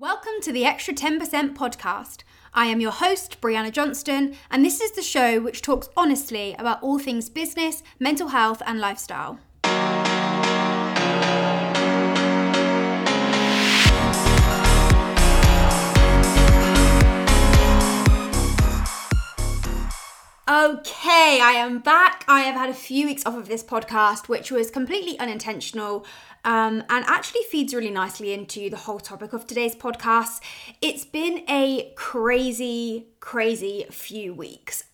Welcome to the Extra 10% podcast. I am your host, Brianna Johnston, and this is the show which talks honestly about all things business, mental health, and lifestyle. Okay, I am back. I have had a few weeks off of this podcast, which was completely unintentional um, and actually feeds really nicely into the whole topic of today's podcast. It's been a crazy, crazy few weeks.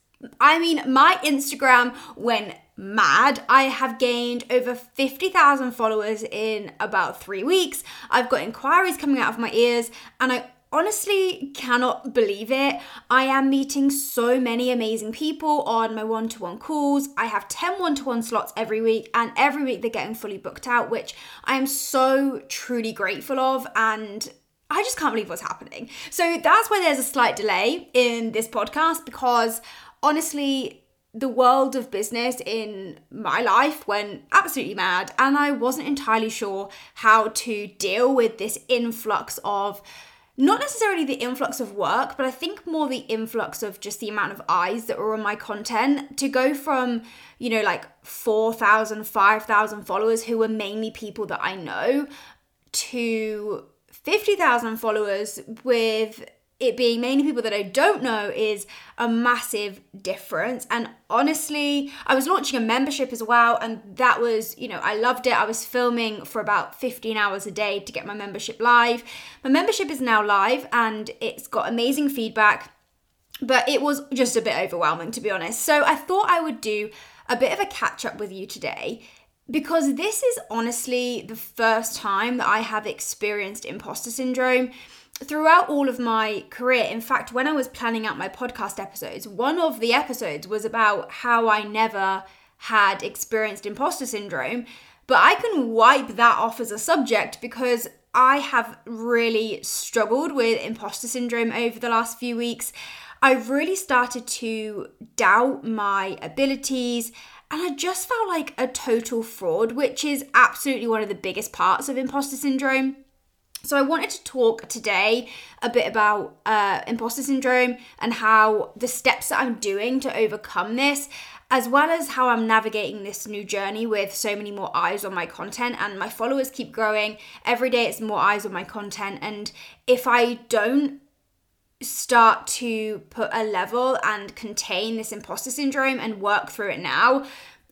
I mean, my Instagram went mad. I have gained over 50,000 followers in about three weeks. I've got inquiries coming out of my ears, and I honestly cannot believe it. I am meeting so many amazing people on my one to one calls. I have 10 one to one slots every week, and every week they're getting fully booked out, which I am so truly grateful of. And I just can't believe what's happening. So that's why there's a slight delay in this podcast because honestly, the world of business in my life went absolutely mad, and I wasn't entirely sure how to deal with this influx of not necessarily the influx of work, but I think more the influx of just the amount of eyes that were on my content. To go from, you know, like 4,000, 5,000 followers who were mainly people that I know to 50,000 followers with it being mainly people that I don't know is a massive difference. And honestly, I was launching a membership as well, and that was, you know, I loved it. I was filming for about 15 hours a day to get my membership live. My membership is now live and it's got amazing feedback, but it was just a bit overwhelming, to be honest. So I thought I would do a bit of a catch up with you today because this is honestly the first time that I have experienced imposter syndrome throughout all of my career, in fact, when I was planning out my podcast episodes, one of the episodes was about how I never had experienced imposter syndrome. But I can wipe that off as a subject because I have really struggled with imposter syndrome over the last few weeks. I've really started to doubt my abilities and I just felt like a total fraud, which is absolutely one of the biggest parts of imposter syndrome. So, I wanted to talk today a bit about uh, imposter syndrome and how the steps that I'm doing to overcome this, as well as how I'm navigating this new journey with so many more eyes on my content. And my followers keep growing. Every day, it's more eyes on my content. And if I don't start to put a level and contain this imposter syndrome and work through it now,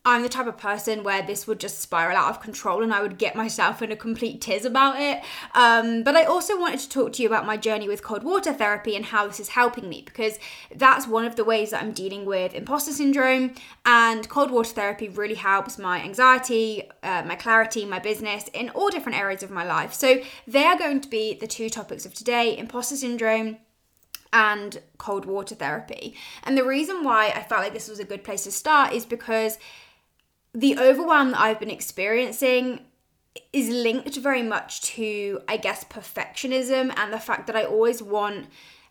I'm the type of person where this would just spiral out of control and I would get myself in a complete tiz about it. Um, but I also wanted to talk to you about my journey with cold water therapy and how this is helping me because that's one of the ways that I'm dealing with imposter syndrome. And cold water therapy really helps my anxiety, uh, my clarity, my business in all different areas of my life. So they are going to be the two topics of today imposter syndrome and cold water therapy. And the reason why I felt like this was a good place to start is because the overwhelm that I've been experiencing is linked very much to, I guess, perfectionism and the fact that I always want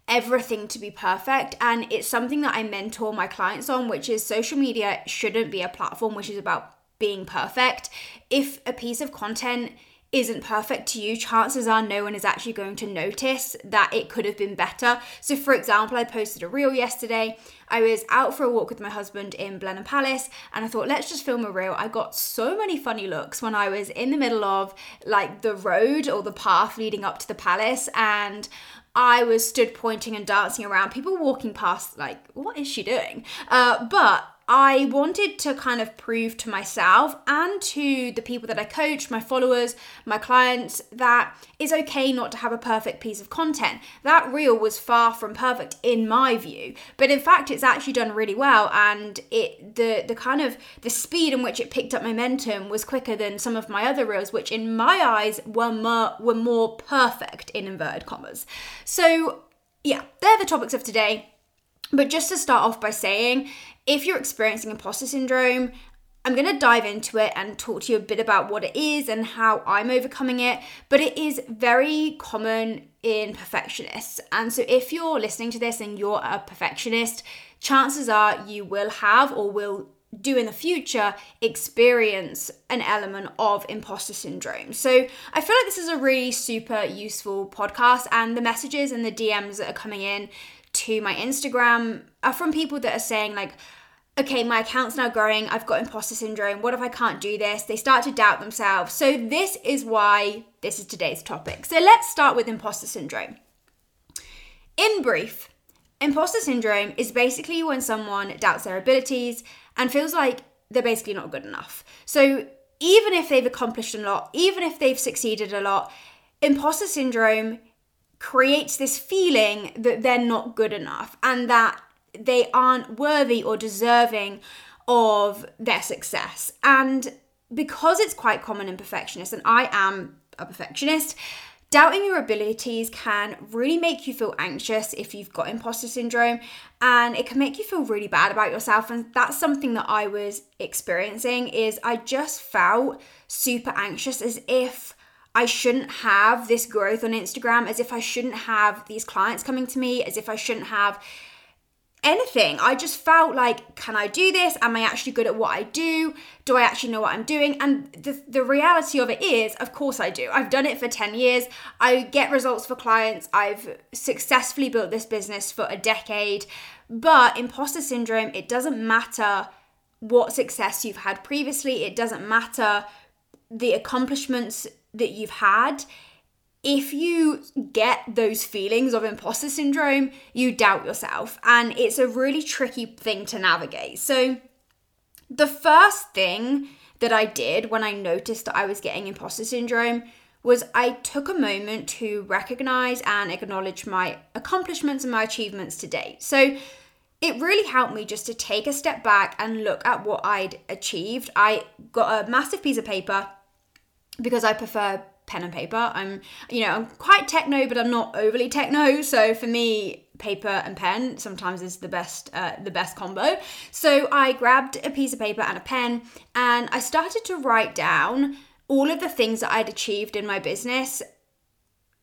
everything to be perfect. And it's something that I mentor my clients on, which is social media shouldn't be a platform which is about being perfect. If a piece of content isn't perfect to you, chances are no one is actually going to notice that it could have been better. So, for example, I posted a reel yesterday. I was out for a walk with my husband in Blenheim Palace, and I thought, let's just film a reel. I got so many funny looks when I was in the middle of like the road or the path leading up to the palace, and I was stood pointing and dancing around. People walking past, like, what is she doing? Uh, but I wanted to kind of prove to myself and to the people that I coach, my followers, my clients, that it's okay not to have a perfect piece of content. That reel was far from perfect in my view, but in fact it's actually done really well and it the the kind of the speed in which it picked up momentum was quicker than some of my other reels which in my eyes were more were more perfect in inverted commas. So, yeah, they're the topics of today. But just to start off by saying, if you're experiencing imposter syndrome, I'm going to dive into it and talk to you a bit about what it is and how I'm overcoming it. But it is very common in perfectionists. And so if you're listening to this and you're a perfectionist, chances are you will have or will do in the future experience an element of imposter syndrome. So I feel like this is a really super useful podcast, and the messages and the DMs that are coming in to my Instagram are from people that are saying, like, okay, my account's now growing, I've got imposter syndrome, what if I can't do this? They start to doubt themselves. So, this is why this is today's topic. So, let's start with imposter syndrome. In brief, imposter syndrome is basically when someone doubts their abilities and feels like they're basically not good enough. So, even if they've accomplished a lot, even if they've succeeded a lot, imposter syndrome creates this feeling that they're not good enough and that they aren't worthy or deserving of their success. And because it's quite common in perfectionists, and I am a perfectionist, doubting your abilities can really make you feel anxious if you've got imposter syndrome and it can make you feel really bad about yourself and that's something that I was experiencing is I just felt super anxious as if I shouldn't have this growth on Instagram as if I shouldn't have these clients coming to me as if I shouldn't have anything. I just felt like, can I do this? Am I actually good at what I do? Do I actually know what I'm doing? And the, the reality of it is, of course, I do. I've done it for 10 years. I get results for clients. I've successfully built this business for a decade. But imposter syndrome, it doesn't matter what success you've had previously, it doesn't matter the accomplishments that you've had if you get those feelings of imposter syndrome, you doubt yourself. And it's a really tricky thing to navigate. So, the first thing that I did when I noticed that I was getting imposter syndrome was I took a moment to recognize and acknowledge my accomplishments and my achievements to date. So, it really helped me just to take a step back and look at what I'd achieved. I got a massive piece of paper because I prefer pen and paper. I'm, you know, I'm quite techno, but I'm not overly techno. So for me, paper and pen sometimes is the best, uh, the best combo. So I grabbed a piece of paper and a pen, and I started to write down all of the things that I'd achieved in my business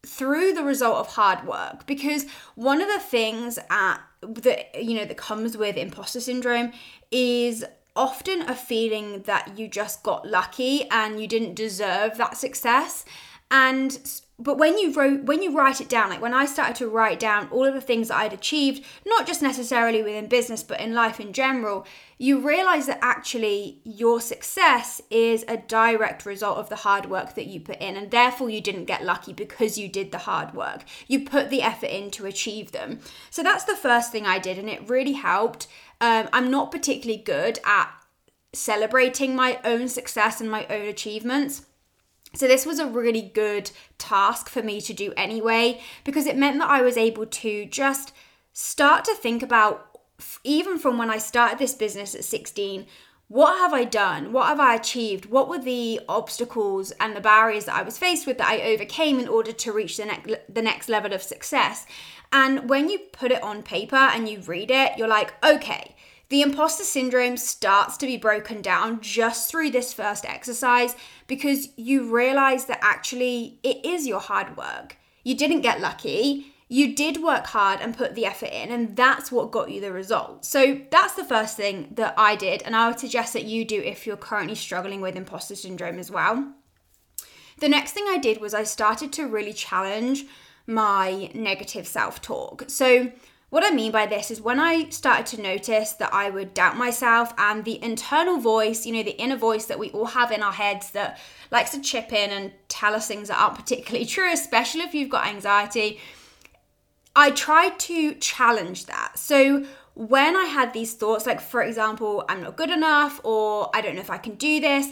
through the result of hard work because one of the things at that you know that comes with imposter syndrome is often a feeling that you just got lucky and you didn't deserve that success. And but when you wrote when you write it down like when i started to write down all of the things that i'd achieved not just necessarily within business but in life in general you realize that actually your success is a direct result of the hard work that you put in. And therefore you didn't get lucky because you did the hard work. You put the effort in to achieve them. So that's the first thing i did and it really helped um, I'm not particularly good at celebrating my own success and my own achievements. So, this was a really good task for me to do anyway, because it meant that I was able to just start to think about, even from when I started this business at 16, what have I done? What have I achieved? What were the obstacles and the barriers that I was faced with that I overcame in order to reach the next the next level of success? And when you put it on paper and you read it, you're like, okay, the imposter syndrome starts to be broken down just through this first exercise because you realize that actually it is your hard work. You didn't get lucky you did work hard and put the effort in, and that's what got you the result. So that's the first thing that I did, and I would suggest that you do if you're currently struggling with imposter syndrome as well. The next thing I did was I started to really challenge my negative self talk. So, what I mean by this is when I started to notice that I would doubt myself and the internal voice, you know, the inner voice that we all have in our heads that likes to chip in and tell us things that aren't particularly true, especially if you've got anxiety I tried to challenge that. So when I had these thoughts, like for example, I'm not good enough or I don't know if I can do this,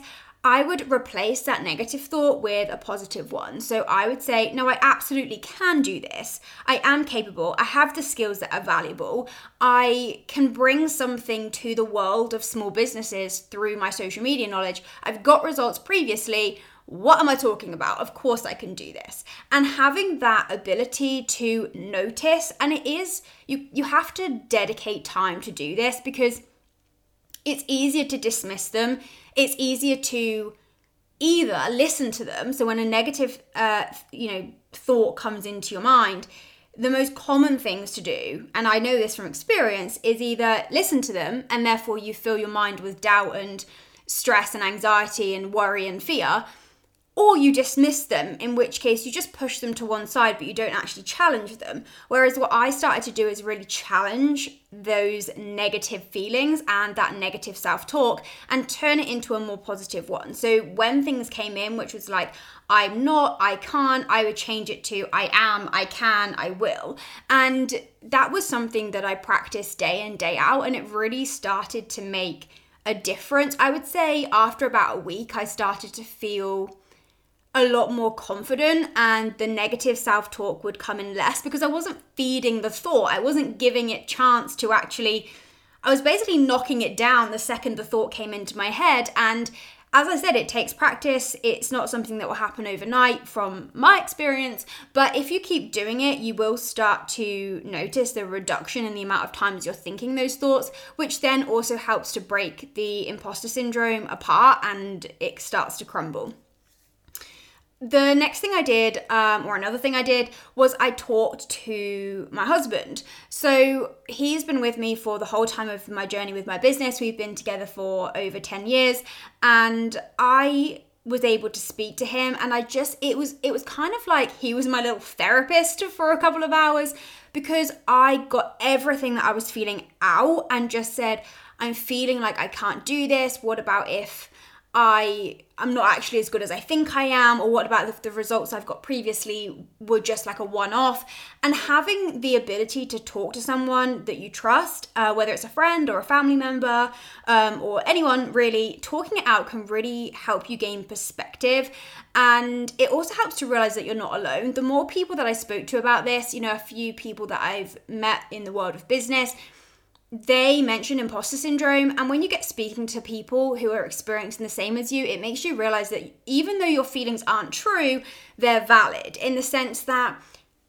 I would replace that negative thought with a positive one. So I would say, no, I absolutely can do this. I am capable. I have the skills that are valuable. I can bring something to the world of small businesses through my social media knowledge. I've got results previously. What am I talking about? Of course I can do this. And having that ability to notice, and it is, you, you have to dedicate time to do this because it's easier to dismiss them. It's easier to either listen to them. So when a negative, uh, you know, thought comes into your mind, the most common things to do, and I know this from experience, is either listen to them and therefore you fill your mind with doubt and stress and anxiety and worry and fear, or you dismiss them, in which case you just push them to one side, but you don't actually challenge them. Whereas what I started to do is really challenge those negative feelings and that negative self talk and turn it into a more positive one. So when things came in, which was like, I'm not, I can't, I would change it to I am, I can, I will. And that was something that I practiced day in, day out, and it really started to make a difference. I would say after about a week, I started to feel a lot more confident and the negative self-talk would come in less because I wasn't feeding the thought. I wasn't giving it chance to actually I was basically knocking it down the second the thought came into my head and as I said, it takes practice. It's not something that will happen overnight from my experience, but if you keep doing it, you will start to notice the reduction in the amount of times you're thinking those thoughts, which then also helps to break the imposter syndrome apart and it starts to crumble the next thing I did, um, or another thing I did, was I talked to my husband. So he's been with me for the whole time of my journey with my business. We've been together for over 10 years, and I was able to speak to him and I just it was it was kind of like he was my little therapist for a couple of hours because I got everything that I was feeling out and just said I'm feeling like I can't do this what about if I am not actually as good as I think I am, or what about the, the results I've got previously were just like a one off. And having the ability to talk to someone that you trust, uh, whether it's a friend or a family member um, or anyone really, talking it out can really help you gain perspective. And it also helps to realize that you're not alone. The more people that I spoke to about this, you know, a few people that I've met in the world of business they mention imposter syndrome and when you get speaking to people who are experiencing the same as you it makes you realize that even though your feelings aren't true they're valid in the sense that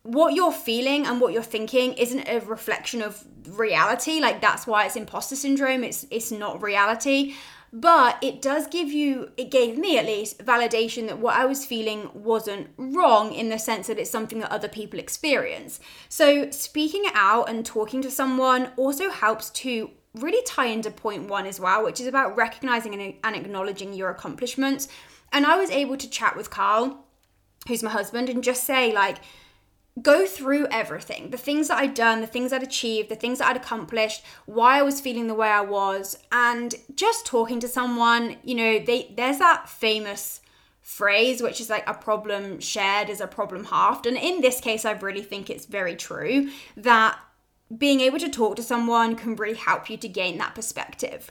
what you're feeling and what you're thinking isn't a reflection of reality. Like that's why it's imposter syndrome. It's it's not reality but it does give you it gave me at least validation that what i was feeling wasn't wrong in the sense that it's something that other people experience. So speaking it out and talking to someone also helps to really tie into point one as well which is about recognizing and, and acknowledging your accomplishments. And i was able to chat with carl who's my husband and just say like go through everything the things that I'd done, the things I'd achieved, the things that I'd accomplished, why I was feeling the way I was, and just talking to someone, you know, they there's that famous phrase which is like a problem shared is a problem halved. And in this case, I really think it's very true that being able to talk to someone can really help you to gain that perspective.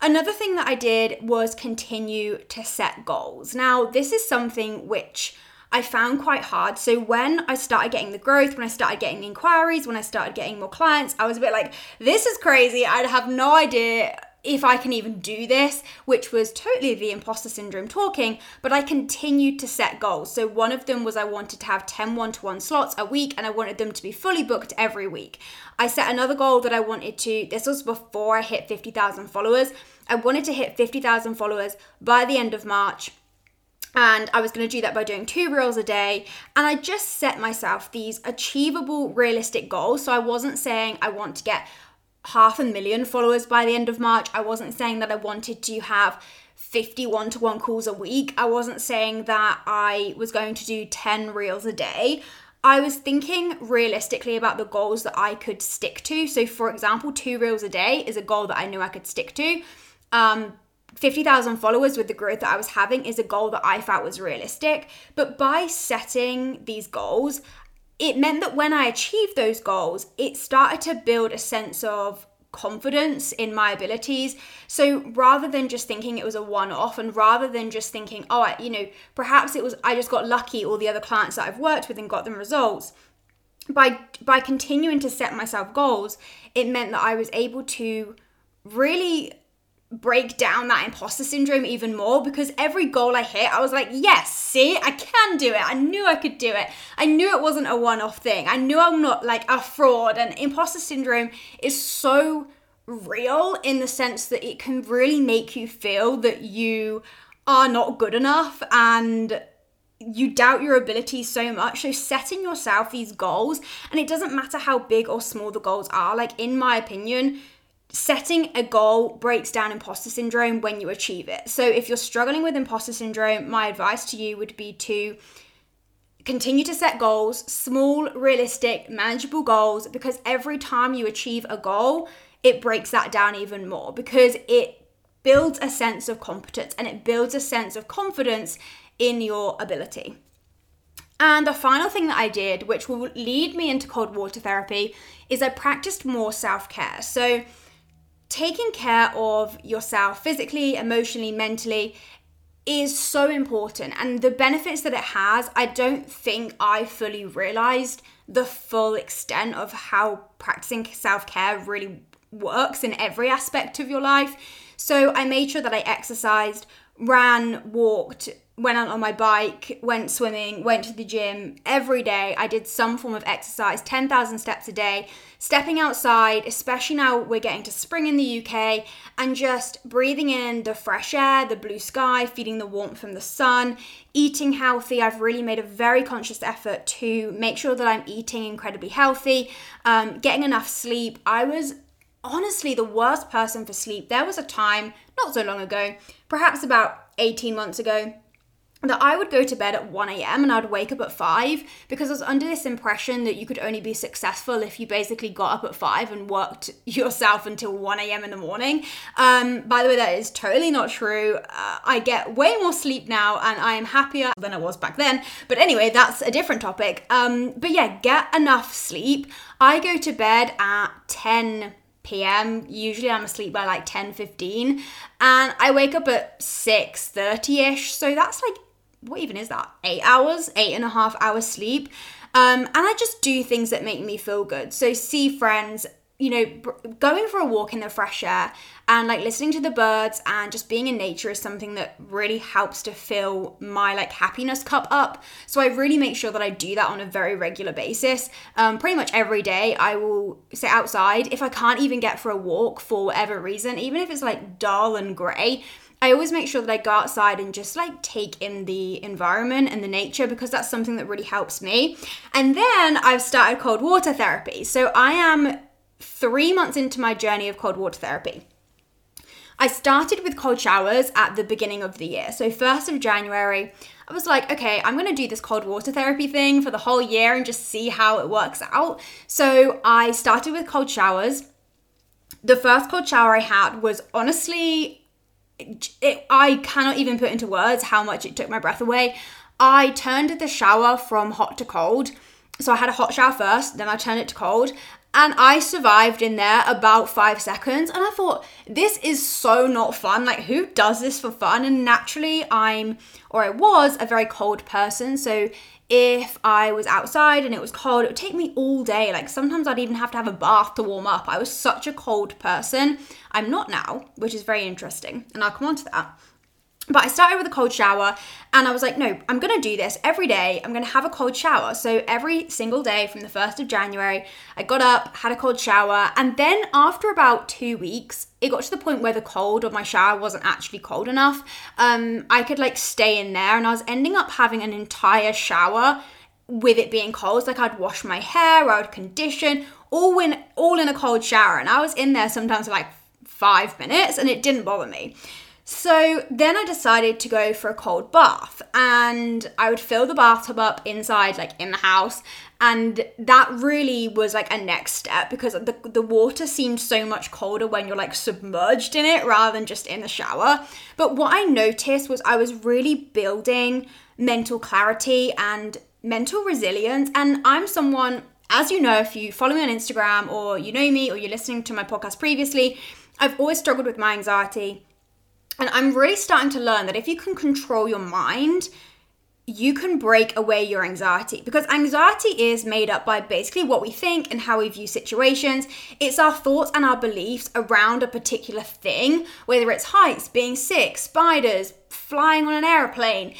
Another thing that I did was continue to set goals. Now, this is something which I found quite hard. So when I started getting the growth, when I started getting inquiries, when I started getting more clients, I was a bit like, this is crazy. I have no idea if I can even do this, which was totally the imposter syndrome talking, but I continued to set goals. So one of them was I wanted to have 10 one to one slots a week and I wanted them to be fully booked every week. I set another goal that I wanted to, this was before I hit 50,000 followers. I wanted to hit 50,000 followers by the end of March and I was going to do that by doing two reels a day. And I just set myself these achievable, realistic goals. So I wasn't saying I want to get half a million followers by the end of March. I wasn't saying that I wanted to have 51 to 1 calls a week. I wasn't saying that I was going to do 10 reels a day. I was thinking realistically about the goals that I could stick to. So, for example, two reels a day is a goal that I knew I could stick to. Um, 50,000 followers with the growth that I was having is a goal that I felt was realistic. But by setting these goals, it meant that when I achieved those goals, it started to build a sense of confidence in my abilities. So rather than just thinking it was a one off and rather than just thinking, oh, I, you know, perhaps it was I just got lucky all the other clients that I've worked with and got them results. By by continuing to set myself goals, it meant that I was able to really break down that imposter syndrome even more because every goal I hit, I was like, yes, see, I can do it. I knew I could do it. I knew it wasn't a one off thing. I knew I'm not like a fraud. And imposter syndrome is so real in the sense that it can really make you feel that you are not good enough and you doubt your ability so much. So, setting yourself these goals, and it doesn't matter how big or small the goals are, like, in my opinion, setting a goal breaks down imposter syndrome when you achieve it. So, if you're struggling with imposter syndrome, my advice to you would be to continue to set goals, small, realistic, manageable goals, because every time you achieve a goal, it breaks that down even more because it builds a sense of competence and it builds a sense of confidence in your ability. And the final thing that I did, which will lead me into cold water therapy, is I practiced more self care. So, taking care of yourself physically, emotionally, mentally is so important. And the benefits that it has, I don't think I fully realized the full extent of how practicing self care really works in every aspect of your life. So I made sure that I exercised, ran, walked, went out on my bike, went swimming, went to the gym every day. I did some form of exercise, 10,000 steps a day, stepping outside, especially now we're getting to spring in the UK, and just breathing in the fresh air, the blue sky, feeling the warmth from the sun, eating healthy. I've really made a very conscious effort to make sure that I'm eating incredibly healthy, um, getting enough sleep. I was honestly the worst person for sleep. There was a time, not so long ago, perhaps about 18 months ago, that I would go to bed at 1 a.m. and I'd wake up at 5 because I was under this impression that you could only be successful if you basically got up at 5 and worked yourself until 1 a.m. in the morning. Um, by the way, that is totally not true. Uh, I get way more sleep now and I am happier than I was back then. But anyway, that's a different topic. Um, but yeah, get enough sleep. I go to bed at 10 p.m. Usually I'm asleep by like 10 15 and I wake up at 6 30 ish. So that's like, what even is that? Eight hours, eight and a half hours sleep. Um, and I just do things that make me feel good. So see friends, you know, going for a walk in the fresh air and like listening to the birds and just being in nature is something that really helps to fill my like happiness cup up. So I really make sure that I do that on a very regular basis. Um, pretty much every day, I will sit outside. If I can't even get for a walk for whatever reason, even if it's like dull and grey, I always make sure that I go outside and just like take in the environment and the nature because that's something that really helps me. And then I've started cold water therapy. So I am three months into my journey of cold water therapy. I started with cold showers at the beginning of the year. So, 1st of January, I was like, okay, I'm gonna do this cold water therapy thing for the whole year and just see how it works out. So, I started with cold showers. The first cold shower I had was honestly, it, I cannot even put into words how much it took my breath away. I turned the shower from hot to cold. So I had a hot shower first, then I turned it to cold, and I survived in there about five seconds. And I thought, this is so not fun. Like, who does this for fun? And naturally, I'm, or I was, a very cold person. So if I was outside and it was cold, it would take me all day. Like, sometimes I'd even have to have a bath to warm up. I was such a cold person. I'm not now, which is very interesting. And I'll come on to that. But I started with a cold shower and I was like, no, I'm gonna do this every day. I'm gonna have a cold shower. So every single day from the 1st of January, I got up, had a cold shower, and then after about two weeks, it got to the point where the cold of my shower wasn't actually cold enough. Um, I could like stay in there and I was ending up having an entire shower with it being cold. like I'd wash my hair, I would condition, all in all in a cold shower. And I was in there sometimes for like five minutes and it didn't bother me. So then I decided to go for a cold bath and I would fill the bathtub up inside, like in the house. And that really was like a next step because the, the water seemed so much colder when you're like submerged in it rather than just in the shower. But what I noticed was I was really building mental clarity and mental resilience. And I'm someone, as you know, if you follow me on Instagram or you know me or you're listening to my podcast previously, I've always struggled with my anxiety and I'm really starting to learn that if you can control your mind, you can break away your anxiety because anxiety is made up by basically what we think and how we view situations. It's our thoughts and our beliefs around a particular thing, whether it's heights, being sick, spiders, flying on an airplane,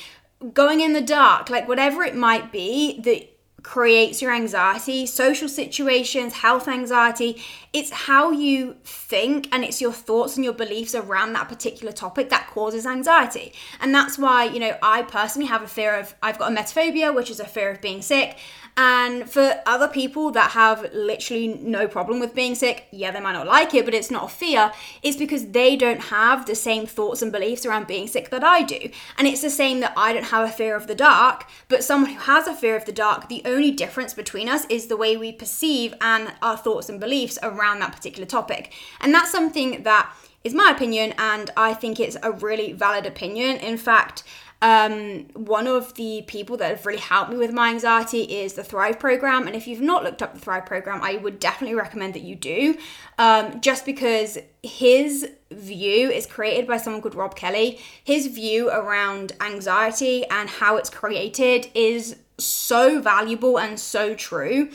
going in the dark, like whatever it might be that creates your anxiety, social situations, health anxiety. It's how you think and it's your thoughts and your beliefs around that particular topic that causes anxiety. And that's why, you know, I personally have a fear of, I've got emetophobia, which is a fear of being sick. And for other people that have literally no problem with being sick, yeah, they might not like it, but it's not a fear. It's because they don't have the same thoughts and beliefs around being sick that I do. And it's the same that I don't have a fear of the dark, but someone who has a fear of the dark, the only difference between us is the way we perceive and our thoughts and beliefs around that particular topic. And that's something that is my opinion, and I think it's a really valid opinion. In fact, um, one of the people that have really helped me with my anxiety is the Thrive program. And if you've not looked up the Thrive program, I would definitely recommend that you do, um, just because his view is created by someone called Rob Kelly. His view around anxiety and how it's created is so valuable and so true.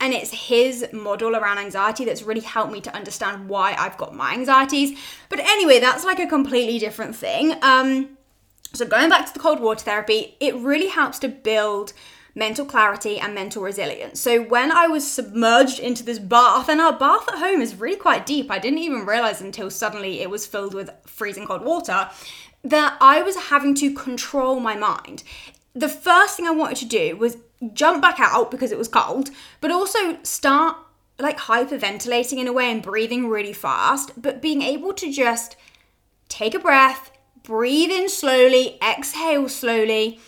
And it's his model around anxiety that's really helped me to understand why I've got my anxieties. But anyway, that's like a completely different thing. Um, so, going back to the cold water therapy, it really helps to build mental clarity and mental resilience. So, when I was submerged into this bath, and our bath at home is really quite deep, I didn't even realize until suddenly it was filled with freezing cold water that I was having to control my mind. The first thing I wanted to do was jump back out because it was cold, but also start like hyperventilating in a way and breathing really fast, but being able to just take a breath breathe in slowly, exhale slowly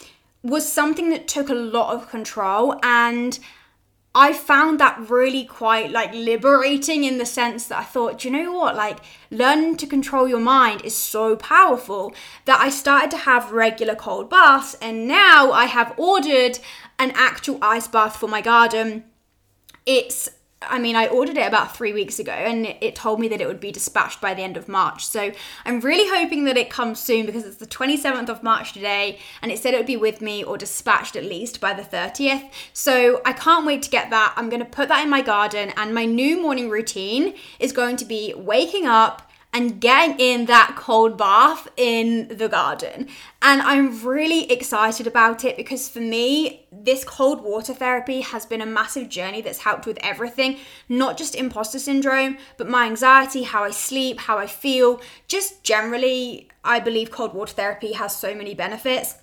was something that took a lot of control and I found that really quite like liberating in the sense that I thought, you know what? Like, learning to control your mind is so powerful that I started to have regular cold baths, and now I have ordered an actual ice bath for my garden. It's I mean, I ordered it about three weeks ago and it told me that it would be dispatched by the end of March. So I'm really hoping that it comes soon because it's the 27th of March today and it said it would be with me or dispatched at least by the 30th. So I can't wait to get that. I'm going to put that in my garden and my new morning routine is going to be waking up and getting in that cold bath in the garden. And I'm really excited about it because for me, this cold water therapy has been a massive journey that's helped with everything, not just imposter syndrome, but my anxiety, how I sleep, how I feel. Just generally, I believe cold water therapy has so many benefits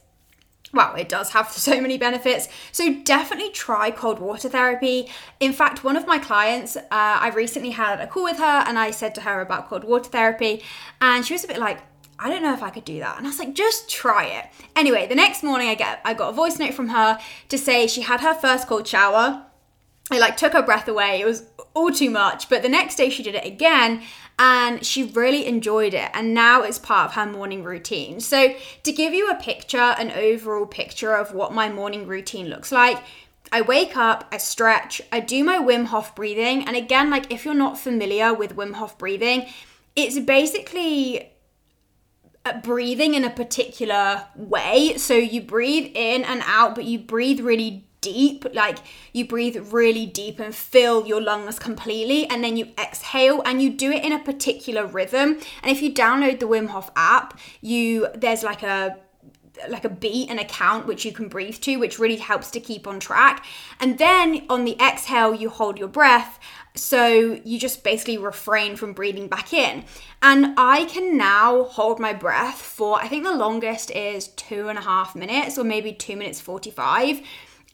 well, it does have so many benefits. So definitely try cold water therapy. In fact, one of my clients, uh, I recently had a call with her and I said to her about cold water therapy, and she was a bit like, I don't know if I could do that. And I was like, just try it. Anyway, the next morning I get I got a voice note from her to say she had her first cold shower. It like took her breath away. It was all too much. But the next day she did it again and she really enjoyed it and now it's part of her morning routine. So, to give you a picture, an overall picture of what my morning routine looks like, I wake up, I stretch, I do my Wim Hof breathing, and again, like if you're not familiar with Wim Hof breathing, it's basically uh, breathing in a particular way. So you breathe in and out, but you breathe really deep like you breathe really deep and fill your lungs completely and then you exhale and you do it in a particular rhythm and if you download the Wim Hof app you there's like a like a beat and a count which you can breathe to which really helps to keep on track and then on the exhale you hold your breath so you just basically refrain from breathing back in. And I can now hold my breath for, I think the longest is two and a half minutes or maybe two minutes 45.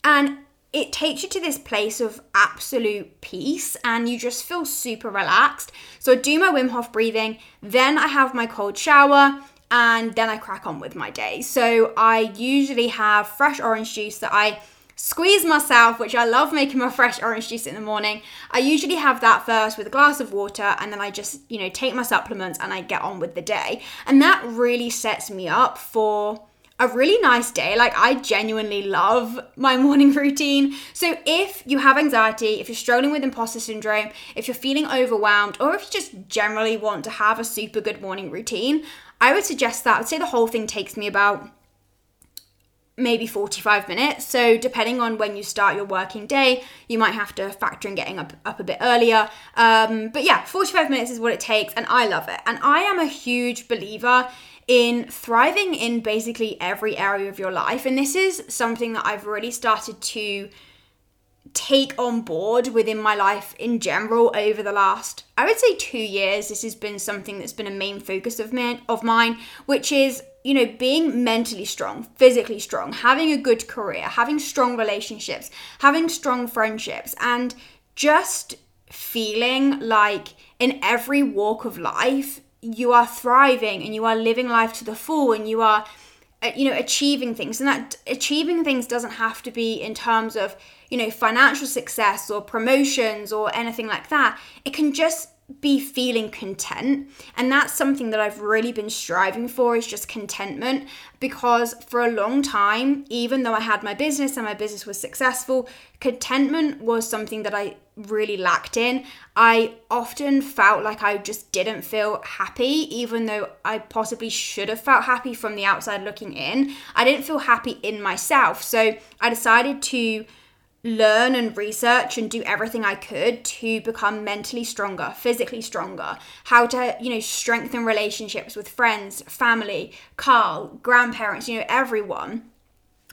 And it takes you to this place of absolute peace and you just feel super relaxed. So I do my Wim Hof breathing, then I have my cold shower, and then I crack on with my day. So I usually have fresh orange juice that I squeeze myself, which I love making my fresh orange juice in the morning. I usually have that first with a glass of water and then I just, you know, take my supplements and I get on with the day. And that really sets me up for a really nice day. Like, I genuinely love my morning routine. So, if you have anxiety, if you're struggling with imposter syndrome, if you're feeling overwhelmed, or if you just generally want to have a super good morning routine, I would suggest that. I'd say the whole thing takes me about maybe 45 minutes. So, depending on when you start your working day, you might have to factor in getting up, up a bit earlier. Um, but yeah, 45 minutes is what it takes, and I love it. And I am a huge believer in thriving in basically every area of your life. And this is something that I've really started to take on board within my life in general over the last I would say 2 years this has been something that's been a main focus of me, of mine which is you know being mentally strong physically strong having a good career having strong relationships having strong friendships and just feeling like in every walk of life you are thriving and you are living life to the full and you are uh, you know achieving things. And that achieving things doesn't have to be in terms of you know financial success or promotions or anything like that. It can just be feeling content. And that's something that I've really been striving for is just contentment because for a long time even though I had my business and my business was successful contentment was something that I really lacked in. I often felt like I just didn't feel happy even though I possibly should have felt happy from the outside looking in. I didn't feel happy in myself. So I decided to learn and research and do everything I could to become mentally stronger, physically stronger, how to, you know, strengthen relationships with friends, family, Carl, grandparents, you know, everyone.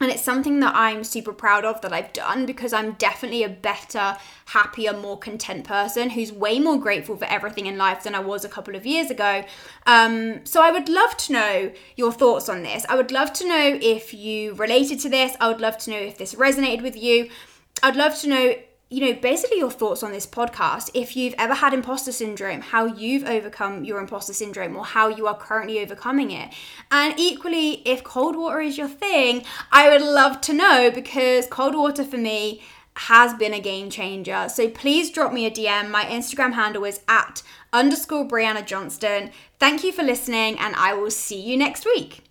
And it's something that I'm super proud of that I've done because I'm definitely a better, happier, more content person who's way more grateful for everything in life than I was a couple of years ago. Um, so I would love to know your thoughts on this. I would love to know if you related to this. I would love to know if this resonated with you. I'd love to know, you know, basically your thoughts on this podcast. If you've ever had imposter syndrome, how you've overcome your imposter syndrome, or how you are currently overcoming it. And equally, if cold water is your thing, I would love to know because cold water for me has been a game changer. So please drop me a DM. My Instagram handle is at underscore Brianna Johnston. Thank you for listening, and I will see you next week.